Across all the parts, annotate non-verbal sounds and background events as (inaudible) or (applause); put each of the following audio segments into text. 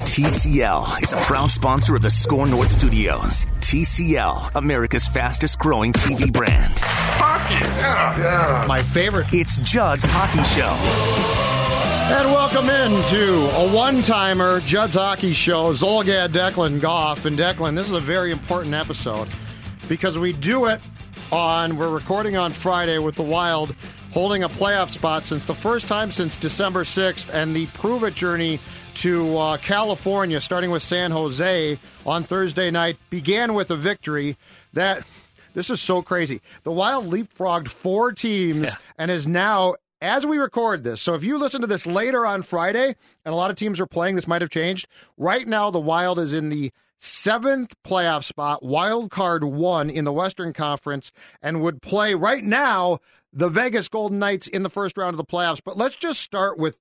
TCL is a proud sponsor of the Score North Studios. TCL, America's fastest growing TV brand. Hockey, yeah, yeah. My favorite. It's Judd's Hockey Show. And welcome into a one timer, Judd's Hockey Show. Zulgad, Declan, Goff. And Declan, this is a very important episode because we do it on, we're recording on Friday with the Wild holding a playoff spot since the first time since December 6th and the Prove It journey to uh, California, starting with San Jose on Thursday night, began with a victory that. This is so crazy. The Wild leapfrogged four teams Yeah. and is now, as we record this, so if you listen to this later on Friday, and a lot of teams are playing, this might have changed. Right now, the Wild is in the seventh playoff spot, wild card one in the Western Conference, and would play right now the Vegas Golden Knights in the first round of the playoffs. But let's just start with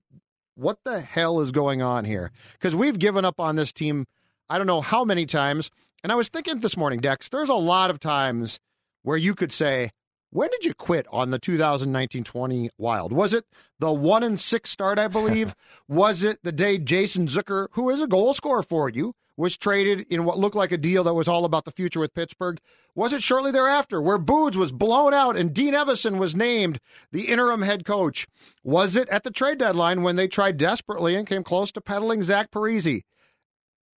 what the hell is going on here? Because we've given up on this team, I don't know how many times. And I was thinking this morning, Dex, there's a lot of times where you could say, when did you quit on the 2019-20 Wild? Was it the one and six start, I believe? (laughs) was it the day Jason Zucker, who is a goal scorer for you, was traded in what looked like a deal that was all about the future with Pittsburgh? Was it shortly thereafter where Boods was blown out and Dean Evason was named the interim head coach? Was it at the trade deadline when they tried desperately and came close to peddling Zach Parise?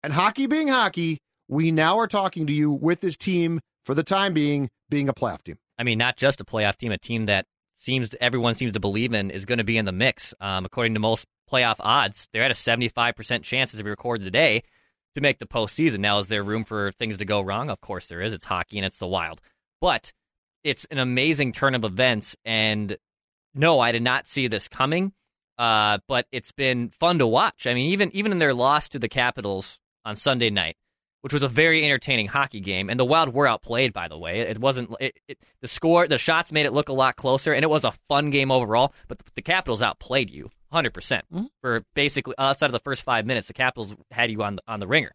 And hockey being hockey, we now are talking to you with this team for the time being being a playoff team. I mean, not just a playoff team, a team that seems everyone seems to believe in is going to be in the mix. Um, according to most playoff odds, they're at a 75% chance as we record today to make the postseason. Now, is there room for things to go wrong? Of course there is. It's hockey and it's the wild. But it's an amazing turn of events. And no, I did not see this coming. Uh, but it's been fun to watch. I mean, even even in their loss to the Capitals on Sunday night, which was a very entertaining hockey game, and the Wild were outplayed. By the way, it, wasn't it, it, the score. The shots made it look a lot closer, and it was a fun game overall. But the, the Capitals outplayed you 100 percent mm-hmm. for basically uh, outside of the first five minutes. The Capitals had you on the, on the ringer,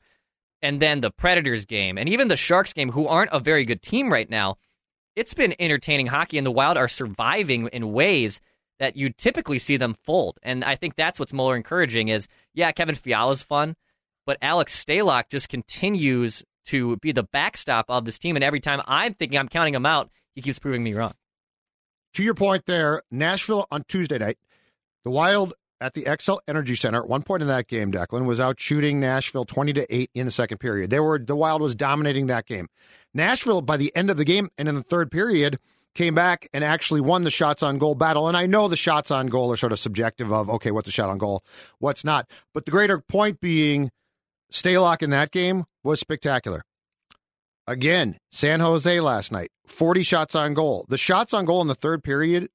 and then the Predators game, and even the Sharks game, who aren't a very good team right now. It's been entertaining hockey, and the Wild are surviving in ways that you typically see them fold. And I think that's what's more encouraging is, yeah, Kevin Fiala's fun, but Alex Stalock just continues to be the backstop of this team. And every time I'm thinking I'm counting him out, he keeps proving me wrong. To your point there, Nashville on Tuesday night, the Wild at the Xcel Energy Center at one point in that game, Declan was out shooting Nashville 20 to 8 in the second period. They were the Wild was dominating that game. Nashville by the end of the game and in the third period came back and actually won the shots on goal battle. And I know the shots on goal are sort of subjective of okay, what's a shot on goal, what's not. But the greater point being Stalock in that game was spectacular. Again, San Jose last night, 40 shots on goal. The shots on goal in the third period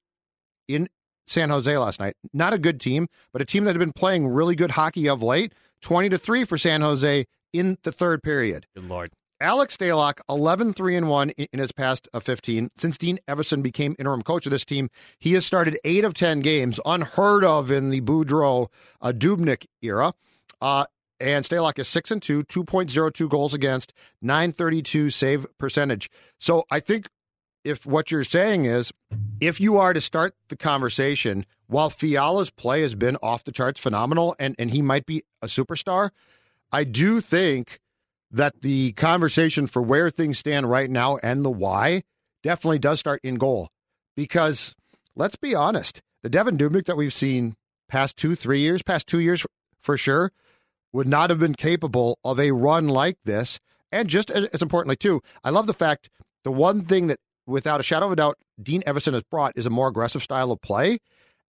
in San Jose last night, not a good team, but a team that had been playing really good hockey of late. 20 to 3 for San Jose in the third period. Good lord. Alex Stalock, 11 3 and 1 in his past uh, 15. Since Dean Evason became interim coach of this team, he has started 8 of 10 games, unheard of in the Boudreau uh, Dubnyk era. Uh, and Stalock is 6 and 2, 2.02 goals against, 932 save percentage. So I think if what you're saying is if you are to start the conversation, while Fiala's play has been off the charts phenomenal and, and he might be a superstar, I do think that the conversation for where things stand right now and the why definitely does start in goal. Because let's be honest, the Devan Dubnyk that we've seen past two, three years, past two years for sure, would not have been capable of a run like this. And just as importantly, too, I love the fact the one thing that, without a shadow of a doubt, Dean Evason has brought is a more aggressive style of play.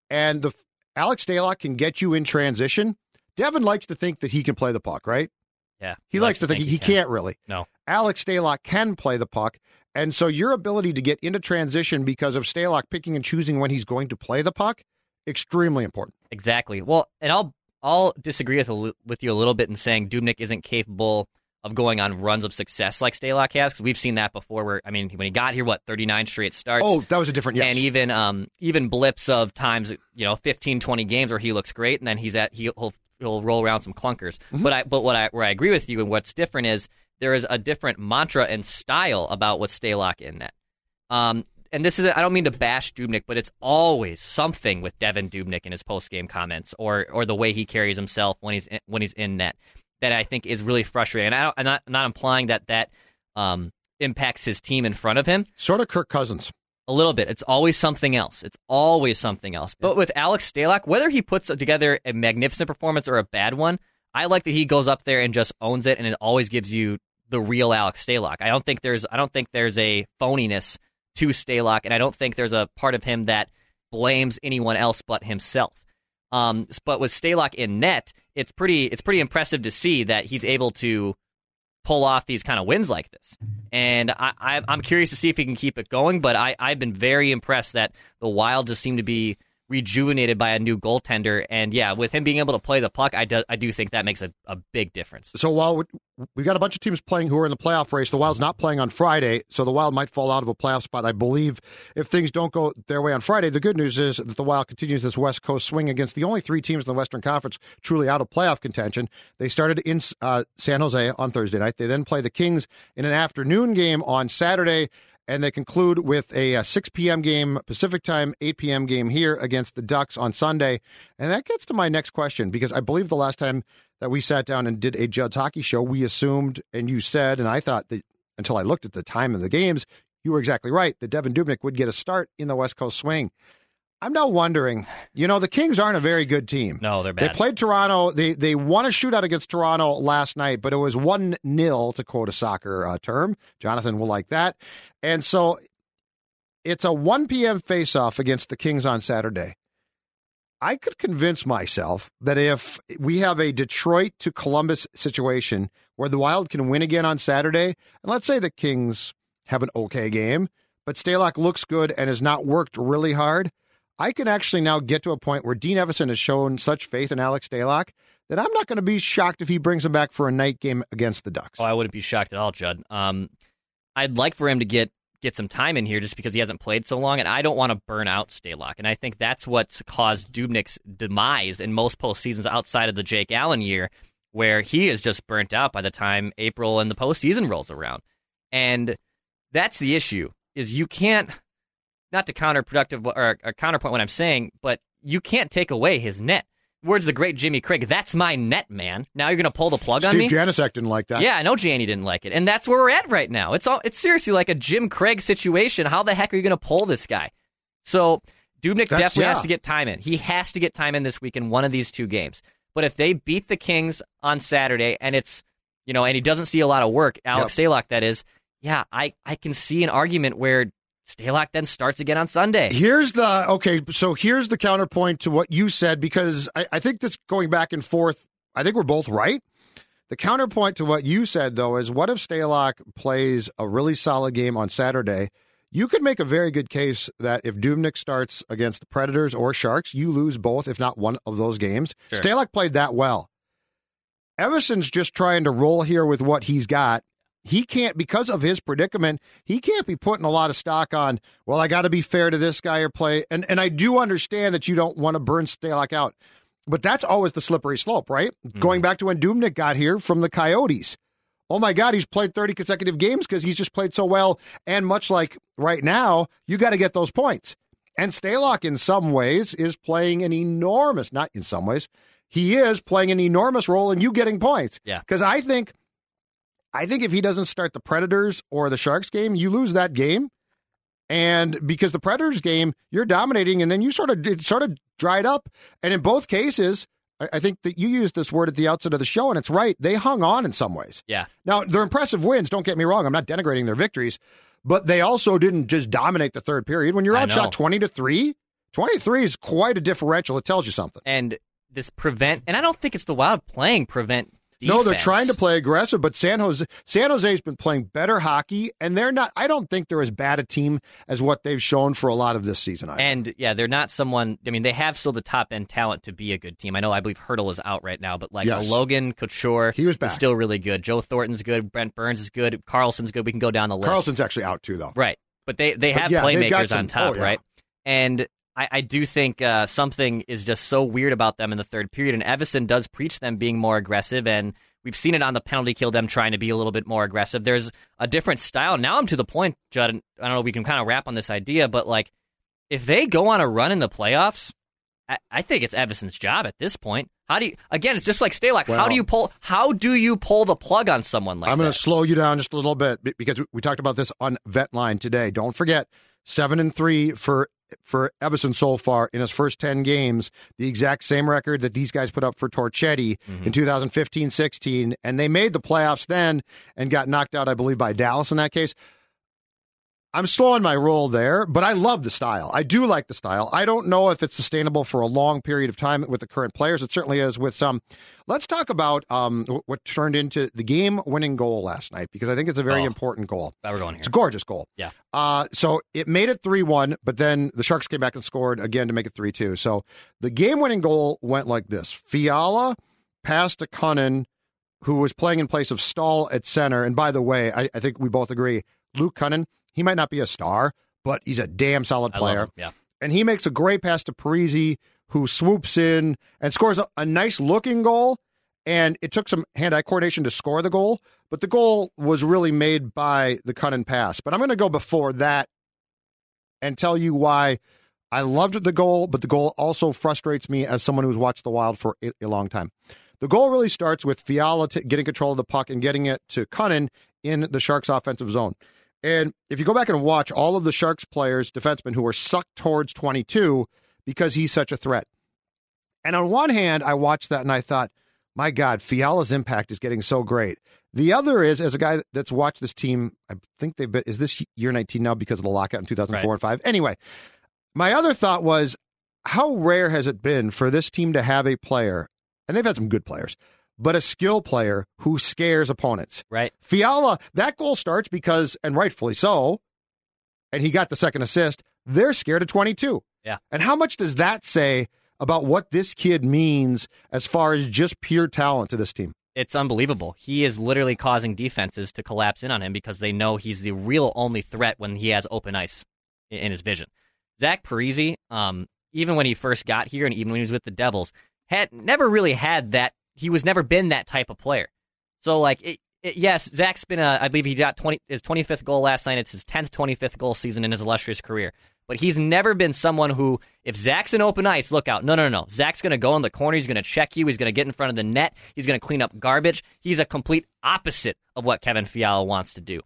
And the Alex Stalock can get you in transition. Devan likes to think that he can play the puck, right? Yeah. He, likes, to think, he, can. can't really. No. Alex Stalock can play the puck. And so your ability to get into transition because of Stalock picking and choosing when he's going to play the puck, extremely important. Exactly. Well, and I'll I'll disagree with a with you a little bit in saying Dubnyk isn't capable of going on runs of success like Stalock has because we've seen that before. Where I mean, when he got here, what thirty nine straight starts. Oh, that was a different yes. and even um even blips of times you know 15, 20 games where he looks great and then he's at he'll he'll roll around some clunkers. But I but what I where I agree with you and what's different is there is a different mantra and style about what Stalock in net. Um, and this is I don't mean to bash Dubnyk, but it's always something with Devan Dubnyk in his post game comments or or the way he carries himself when he's in, when he's in net that I think is really frustrating. And I don't, I'm not I'm not implying that that um, impacts his team in front of him. Sort of Kirk Cousins. A little bit. It's always something else. It's always something else. But with Alex Stalock, whether he puts together a magnificent performance or a bad one, I like that he goes up there and just owns it, and it always gives you the real Alex Stalock. I don't think there's I don't think there's a phoniness to Stalock, and I don't think there's a part of him that blames anyone else but himself. Um, but with Stalock in net, it's pretty it's pretty impressive to see that he's able to pull off these kind of wins like this. And I, I'm curious to see if he can keep it going. But I, I've been very impressed that the Wild just seem to be rejuvenated by a new goaltender. And yeah, with him being able to play the puck, I do, I do think that makes a, a big difference. So while we- we've got a bunch of teams playing who are in the playoff race, the Wild's not playing on Friday, so the Wild might fall out of a playoff spot. I believe if things don't go their way on Friday, the good news is that the Wild continues this West Coast swing against the only three teams in the Western Conference truly out of playoff contention. They started in uh, San Jose on Thursday night. They then play the Kings in an afternoon game on Saturday and they conclude with a, uh 6 p.m. game Pacific time, 8 p.m. game here against the Ducks on Sunday. And that gets to my next question because I believe the last time that we sat down and did a Judd's hockey show, we assumed and you said, and I thought that until I looked at the time of the games, you were exactly right that Devan Dubnyk would get a start in the West Coast swing. I'm now wondering, you know, the Kings aren't a very good team. No, they're bad. They played Toronto. They they won a shootout against Toronto last night, but it was one 0 to quote a soccer uh, term. Jonathan will like that. And so it's a 1 p.m. face-off against the Kings on Saturday. I could convince myself that if we have a Detroit to Columbus situation where the Wild can win again on Saturday, and let's say the Kings have an okay game, but Stalock looks good and has not worked really hard, I can actually now get to a point where Dean Evason has shown such faith in Alex Stalock that I'm not going to be shocked if he brings him back for a night game against the Ducks. Oh, I wouldn't be shocked at all, Judd. Um, I'd like for him to get get some time in here just because he hasn't played so long, and I don't want to burn out Stalock. And I think that's what's caused Dubnyk's demise in most postseasons outside of the Jake Allen year, where he is just burnt out by the time April and the postseason rolls around. And that's the issue: is you can't not to counterproductive or, or counterpoint what I'm saying, but you can't take away his net. Words the great Jimmy Craig. That's my net, man. Now you're going to pull the plug on me. Steve Janaszak didn't like that. Yeah, I know Janie didn't like it, and that's where we're at right now. It's all it's seriously like a Jim Craig situation. How the heck are you going to pull this guy? So Dubnyk That's- definitely has to get time in. He has to get time in this week in one of these two games. But if they beat the Kings on Saturday, and it's you know, and he doesn't see a lot of work, Alex Stalock, that is, yeah, I I can see an argument where Stalock then starts again on Sunday. Here's the okay. So here's the counterpoint to what you said because I, I think that's going back and forth. I think we're both right. The counterpoint to what you said though is what if Stalock plays a really solid game on Saturday? You could make a very good case that if Dubnyk starts against the Predators or Sharks, you lose both, if not one of those games. Sure. Stalock played that well. Evason's just trying to roll here with what he's got. He can't, because of his predicament, he can't be putting a lot of stock on, well, I got to be fair to this guy or play. And, and I do understand that you don't want to burn Stalock out, but that's always the slippery slope, right? Mm-hmm. Going back to when Dubnyk got here from the Coyotes. Oh my God, he's played 30 consecutive games because he's just played so well. And much like right now, you got to get those points. And Stalock, in some ways, is playing an enormous, not in some ways, he is playing an enormous role in you getting points. Yeah. Because I think, I think if he doesn't start the Predators or the Sharks game, you lose that game. And because the Predators game, you're dominating, and then you sort of it sort of dried up. And in both cases, I, think that you used this word at the outset of the show, and it's right. They hung on in some ways. Yeah. Now, they're impressive wins. Don't get me wrong. I'm not denigrating their victories, but they also didn't just dominate the third period. When you're outshot 20 to 3, 23 is quite a differential. It tells you something. And this prevent, and I don't think it's the Wild playing prevent. No, they're trying to play aggressive, but San Jose San Jose's been playing better hockey, and they're not. I don't think they're as bad a team as what they've shown for a lot of this season. Either. And yeah, they're not someone. I mean, they have still the top end talent to be a good team. I know. I believe Hertl is out right now, but like Yes. Logan Couture, He was back. is still really good. Joe Thornton's good. Brent Burns is good. Karlsson's good. We can go down the list. Karlsson's actually out too, though. Right. But they, they have yeah, playmakers some- on top, oh, yeah. right? And I, I do think uh, something is just so weird about them in the third period. And Evason does preach them being more aggressive. And we've seen it on the penalty kill, them trying to be a little bit more aggressive. There's a different style. Now I'm to the point, Judd, I don't know if we can kind of wrap on this idea, but like if they go on a run in the playoffs, I, I think it's Evason's job at this point. How do you, again, it's just like Stalock. how Well- do you pull, how do you pull the plug on someone like I'm going to slow you down just a little bit because we talked about this on Vet Line today. Don't forget, seven and three for for Evason so far in his first 10 games, the exact same record that these guys put up for Torchetti Mm-hmm. in 2015 16. And they made the playoffs then and got knocked out, I believe, by Dallas in that case. I'm slowing my roll there, but I love the style. I do like the style. I don't know if it's sustainable for a long period of time with the current players. It certainly is with some. Let's talk about um, what turned into the game-winning goal last night because I think it's a very Oh. important goal. Glad we're going here. It's a gorgeous goal. Yeah. Uh, so it made it 3 1, but then the Sharks came back and scored again to make it 3 2. So the game winning goal went like this Fiala passed to Kunin, who was playing in place of Staal at center. And by the way, I, I think we both agree Luke Kunin, he might not be a star, but he's a damn solid player. him. Yeah. And he makes a great pass to Parise, who swoops in and scores a, a nice looking goal. And it took some hand eye coordination to score the goal, but the goal was really made by the cut and pass. But I'm going to go before that and tell you why I loved the goal, but the goal also frustrates me as someone who's watched the Wild for a, a long time. The goal really starts with Fiala t- getting control of the puck and getting it to Kunin in the Sharks' offensive zone. And if you go back and watch all of the Sharks players, defensemen who were sucked towards 22 because he's such a threat. And on one hand, I watched that and I thought, my God, Fiala's impact is getting so great. The other is, as a guy that's watched this team, I think they've been, is this year 19 now because of the lockout in 2004 Right. and 5? Anyway, my other thought was, how rare has it been for this team to have a player, and they've had some good players, but a skill player who scares opponents? Right. Fiala, that goal starts because, and rightfully so, and he got the second assist, they're scared of 22. Yeah. And how much does that say about what this kid means as far as just pure talent to this team? it's unbelievable. He is literally causing defenses to collapse in on him because they know he's the real only threat when he has open ice in his vision. Zach Parise, um, even when he first got here and even when he was with the Devils, had never really had that. He was never been that type of player. So like, it, it, yes, Zach's been a. I believe he got twenty his twenty fifth goal last night. It's his tenth twenty fifth goal season in his illustrious career. But he's never been someone who, if Zach's in open ice, look out. No, no, no, no. Zach's going to go in the corner. He's going to check you. He's going to get in front of the net. He's going to clean up garbage. He's a complete opposite of what Kevin Fiala wants to do.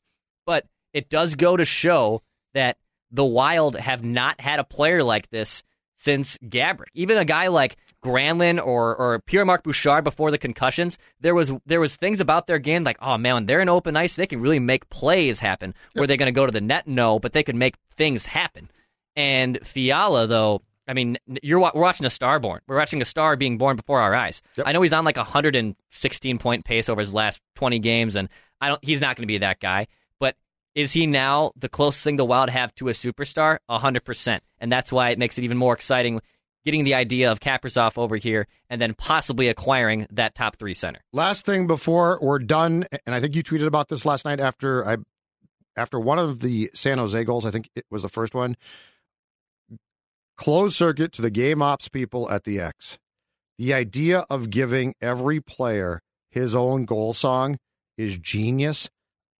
But it does go to show that the Wild have not had a player like this since Gaborik. Even a guy like Granlund or or Pierre Marc Bouchard before the concussions, there was there was things about their game like, oh man, they're in open ice, they can really make plays happen. Were they going to go to the net? No, but they could make things happen. And Fiala, though, I mean, you're we're watching a star born. We're watching a star being born before our eyes. Yep. I know he's on like a 116 point pace over his last 20 games, and I don't. He's not going to be that guy. But is he now the closest thing the Wild have to a superstar? 100 percent, and that's why it makes it even more exciting. Getting the idea of Kaprizov over here, and then possibly acquiring that top three center. Last thing before we're done, and I think you tweeted about this last night after I after one of the San Jose goals, I think it was the first one. Closed circuit to the game ops people at the X. The idea of giving every player his own goal song is genius.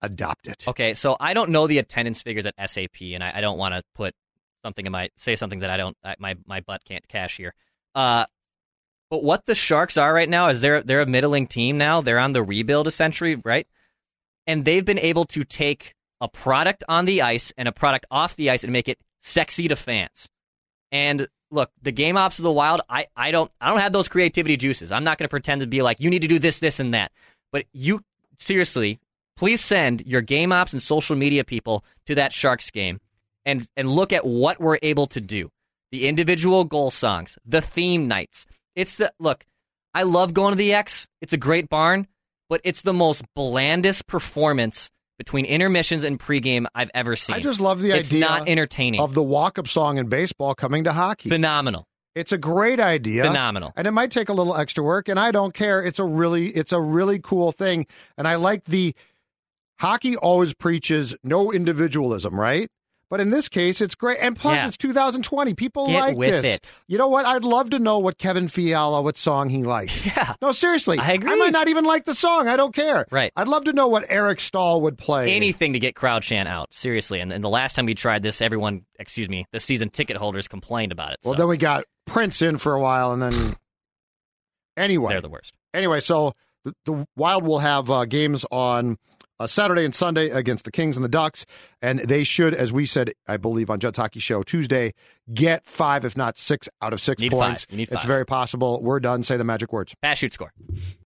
Adopt it. Okay, so I don't know the attendance figures at SAP, and I, I don't want to put something in my say something that I don't I, my my butt can't cash here. Uh, but what the Sharks are right now is they're they're a middling team now. They're on the rebuild essentially, right? And they've been able to take a product on the ice and a product off the ice and make it sexy to fans. And look, the game ops of the Wild, I, I don't I don't have those creativity juices. I'm not going to pretend to be like you need to do this, this, and that. But you seriously, please send your game ops and social media people to that Sharks game and and look at what we're able to do. The individual goal songs, the theme nights. It's the look. I love going to the X. It's a great barn, but it's the most blandest performance between intermissions and pregame I've ever seen. I just love the it's idea not entertaining. of the walk-up song in baseball coming to hockey. Phenomenal. It's a great idea. Phenomenal. And it might take a little extra work and I don't care. It's a really it's a really cool thing and I like the hockey always preaches no individualism, right? But in this case, it's great. And plus, Yeah. it's 2020. People Get like with this. it. You know what? I'd love to know what Kevin Fiala, what song he likes. (laughs) Yeah. No, seriously. I agree. I might not even like the song. I don't care. Right. I'd love to know what Eric Staal would play. Anything to get crowd chant out, seriously. And, and the last time we tried this, everyone, excuse me, the season ticket holders complained about it. Well, so then we got Prince in for a while, and then anyway, they're the worst. anyway, so the, the Wild will have uh, games on uh, Saturday and Sunday against the Kings and the Ducks, and they should, as we said, I believe on Judd's Hockey Show Tuesday, get five, if not six, out of six Need points. five. You need It's very possible. We're done. Say the magic words. Pass, shoot, score.